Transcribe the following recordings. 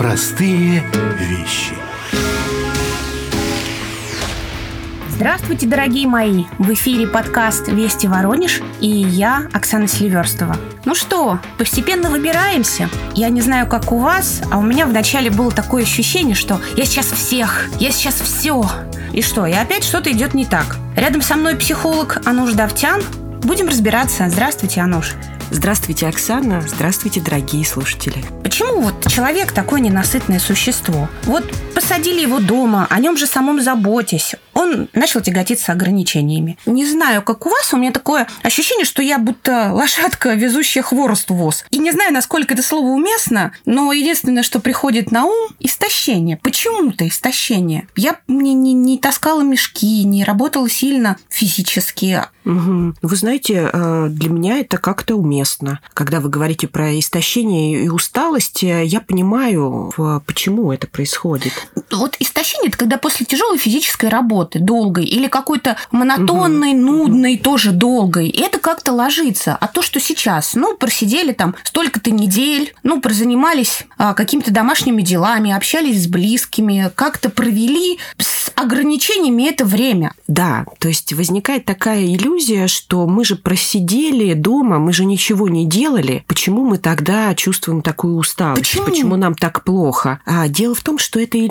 Простые вещи. Здравствуйте, дорогие мои! В эфире подкаст «Вести Воронеж» и я, Оксана Селиверстова. Ну что, постепенно выбираемся. Я не знаю, как у вас, а у меня вначале было такое ощущение, что я сейчас всех, я сейчас все. И что, и опять что-то идет не так. Рядом со мной психолог Ануш Давтян. Будем разбираться. Здравствуйте, Ануш. Здравствуйте, Оксана. Здравствуйте, дорогие слушатели. Почему вот человек такое ненасытное существо? Вот посадили его дома, о нем же самом заботясь. Он начал тяготиться ограничениями. Не знаю, как у вас, у меня такое ощущение, что я будто лошадка, везущая хворост в воз. И не знаю, насколько это слово уместно, но единственное, что приходит на ум – истощение. Почему-то истощение. Я не, не, не таскала мешки, не работала сильно физически. Угу. Вы знаете, э, для меня это как-то уместно. Когда вы говорите про истощение и усталость, э, я понимаю, почему это происходит. Вот истощение – это когда после тяжелой физической работы, долгой, или какой-то монотонной, угу. нудной, тоже долгой, и это как-то ложится. А то, что сейчас, ну, просидели там столько-то недель, ну, прозанимались а, какими-то домашними делами, общались с близкими, как-то провели с ограничениями это время. Да, то есть возникает такая иллюзия, что мы же просидели дома, мы же ничего не делали. Почему мы тогда чувствуем такую усталость? Почему? Почему нам так плохо? А дело в том, что это иллюзия,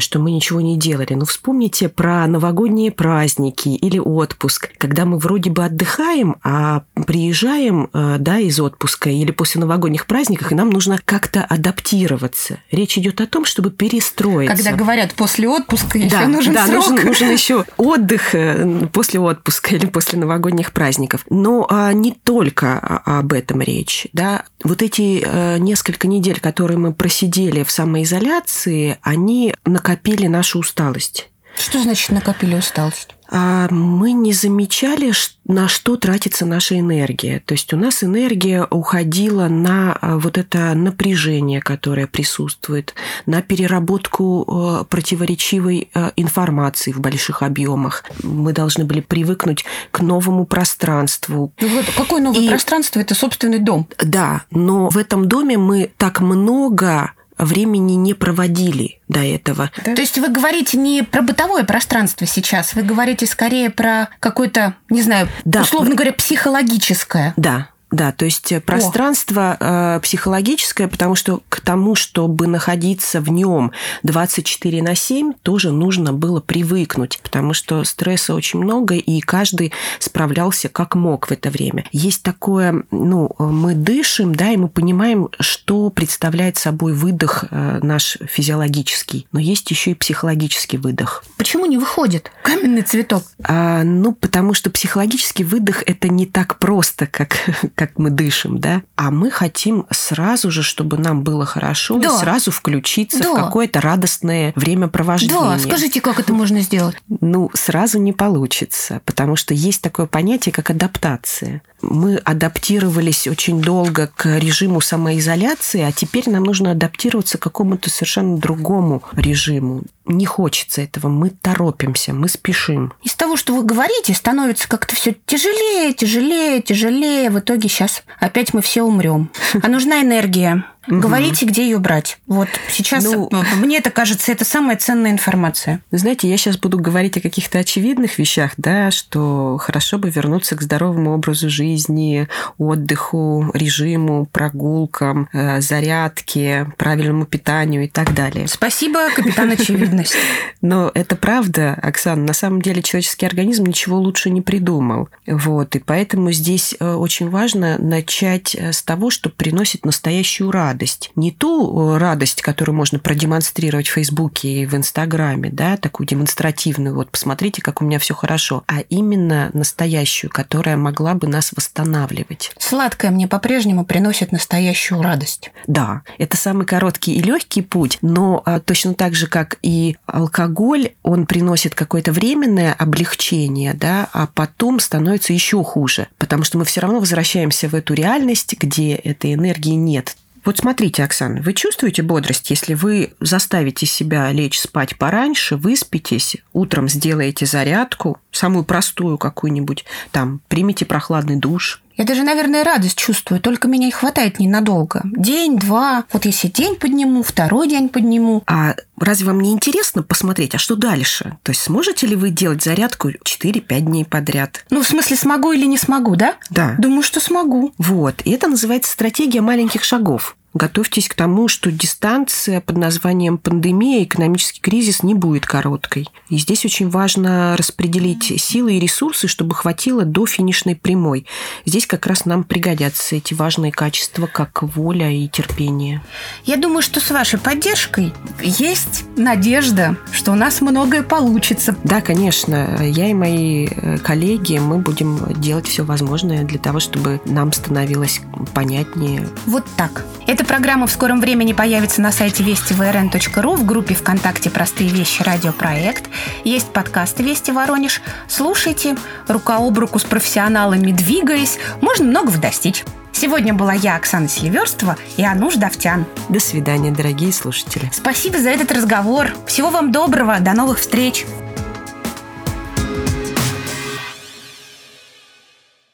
что мы ничего не делали. Но вспомните про новогодние праздники или отпуск, когда мы вроде бы отдыхаем, а приезжаем э, да, из отпуска или после новогодних праздников, и нам нужно как-то адаптироваться. Речь идет о том, чтобы перестроиться. Когда говорят после отпуска, еще да, нужен да, срок. Нужен, нужен еще отдых э, после отпуска или после новогодних праздников. Но а, не только об этом речь. Да? Вот эти а, несколько недель, которые мы просидели в самоизоляции, они накопили нашу усталость. Что значит накопили усталость? А мы не замечали, на что тратится наша энергия. То есть у нас энергия уходила на а, вот это напряжение, которое присутствует, на переработку а, противоречивой информации в больших объемах. Мы должны были привыкнуть к новому пространству. Ну вот какое новое И... пространство? Это собственный дом. Да, но в этом доме мы так много времени не проводили до этого. Да? То есть вы говорите не про бытовое пространство сейчас, вы говорите скорее про какое-то, не знаю, да, условно говоря, психологическое. Да, да, то есть э, пространство. Э, психологическое, потому что к тому, чтобы находиться в нем 24 на 7, тоже нужно было привыкнуть, потому что стресса очень много, и каждый справлялся как мог в это время. Есть такое, ну, мы дышим, да, и мы понимаем, что представляет собой выдох э, наш физиологический, но есть еще и психологический выдох. Почему не выходит каменный цветок? А, ну, потому что психологический выдох это не так просто, как как мы дышим, да, а мы хотим сразу же, чтобы нам было хорошо, да. сразу включиться да. в какое-то радостное времяпровождение. Да, скажите, как это можно сделать? Ну, сразу не получится, потому что есть такое понятие, как адаптация. Мы адаптировались очень долго к режиму самоизоляции, а теперь нам нужно адаптироваться к какому-то совершенно другому режиму. Не хочется этого, мы торопимся, мы спешим. Из того, что вы говорите, становится как-то все тяжелее, тяжелее, тяжелее. В итоге сейчас опять мы все умрем. А нужна энергия. Угу. Говорите, где ее брать. Вот сейчас ну, мне это кажется, это самая ценная информация. Знаете, я сейчас буду говорить о каких-то очевидных вещах, да, что хорошо бы вернуться к здоровому образу жизни, отдыху, режиму, прогулкам, э, зарядке, правильному питанию и так далее. Спасибо, капитан очевидность. Но это правда, Оксана. На самом деле человеческий организм ничего лучше не придумал. Вот. И поэтому здесь э, очень важно начать э, с того, что приносит настоящую радость радость. Не ту э, радость, которую можно продемонстрировать в Фейсбуке и в Инстаграме, да, такую демонстративную, вот посмотрите, как у меня все хорошо, а именно настоящую, которая могла бы нас восстанавливать. Сладкое мне по-прежнему приносит настоящую радость. Да, это самый короткий и легкий путь, но а, точно так же, как и алкоголь, он приносит какое-то временное облегчение, да, а потом становится еще хуже, потому что мы все равно возвращаемся в эту реальность, где этой энергии нет. Вот смотрите, Оксана, вы чувствуете бодрость, если вы заставите себя лечь спать пораньше, выспитесь, утром сделаете зарядку, самую простую какую-нибудь, там, примите прохладный душ, Я даже, наверное, радость чувствую, только меня и хватает ненадолго. День, два. Вот если день подниму, второй день подниму. А разве вам не интересно посмотреть, а что дальше? То есть сможете ли вы делать зарядку 4-5 дней подряд? Ну, в смысле, смогу или не смогу, да? Да. Думаю, что смогу. Вот. И это называется стратегия маленьких шагов. Готовьтесь к тому, что дистанция под названием пандемия, экономический кризис не будет короткой. И здесь очень важно распределить силы и ресурсы, чтобы хватило до финишной прямой. Здесь как раз нам пригодятся эти важные качества, как воля и терпение. Я думаю, что с вашей поддержкой есть надежда, что у нас многое получится. Да, конечно. Я и мои э, коллеги, мы будем делать все возможное для того, чтобы нам становилось понятнее. Вот так. Эта программа в скором времени появится на сайте вестиврн.ру в группе ВКонтакте «Простые вещи. Радиопроект». Есть подкасты «Вести Воронеж». Слушайте, рука об руку с профессионалами двигаясь, можно многого достичь. Сегодня была я, Оксана Селиверстова и Ануш Давтян. До свидания, дорогие слушатели. Спасибо за этот разговор. Всего вам доброго. До новых встреч.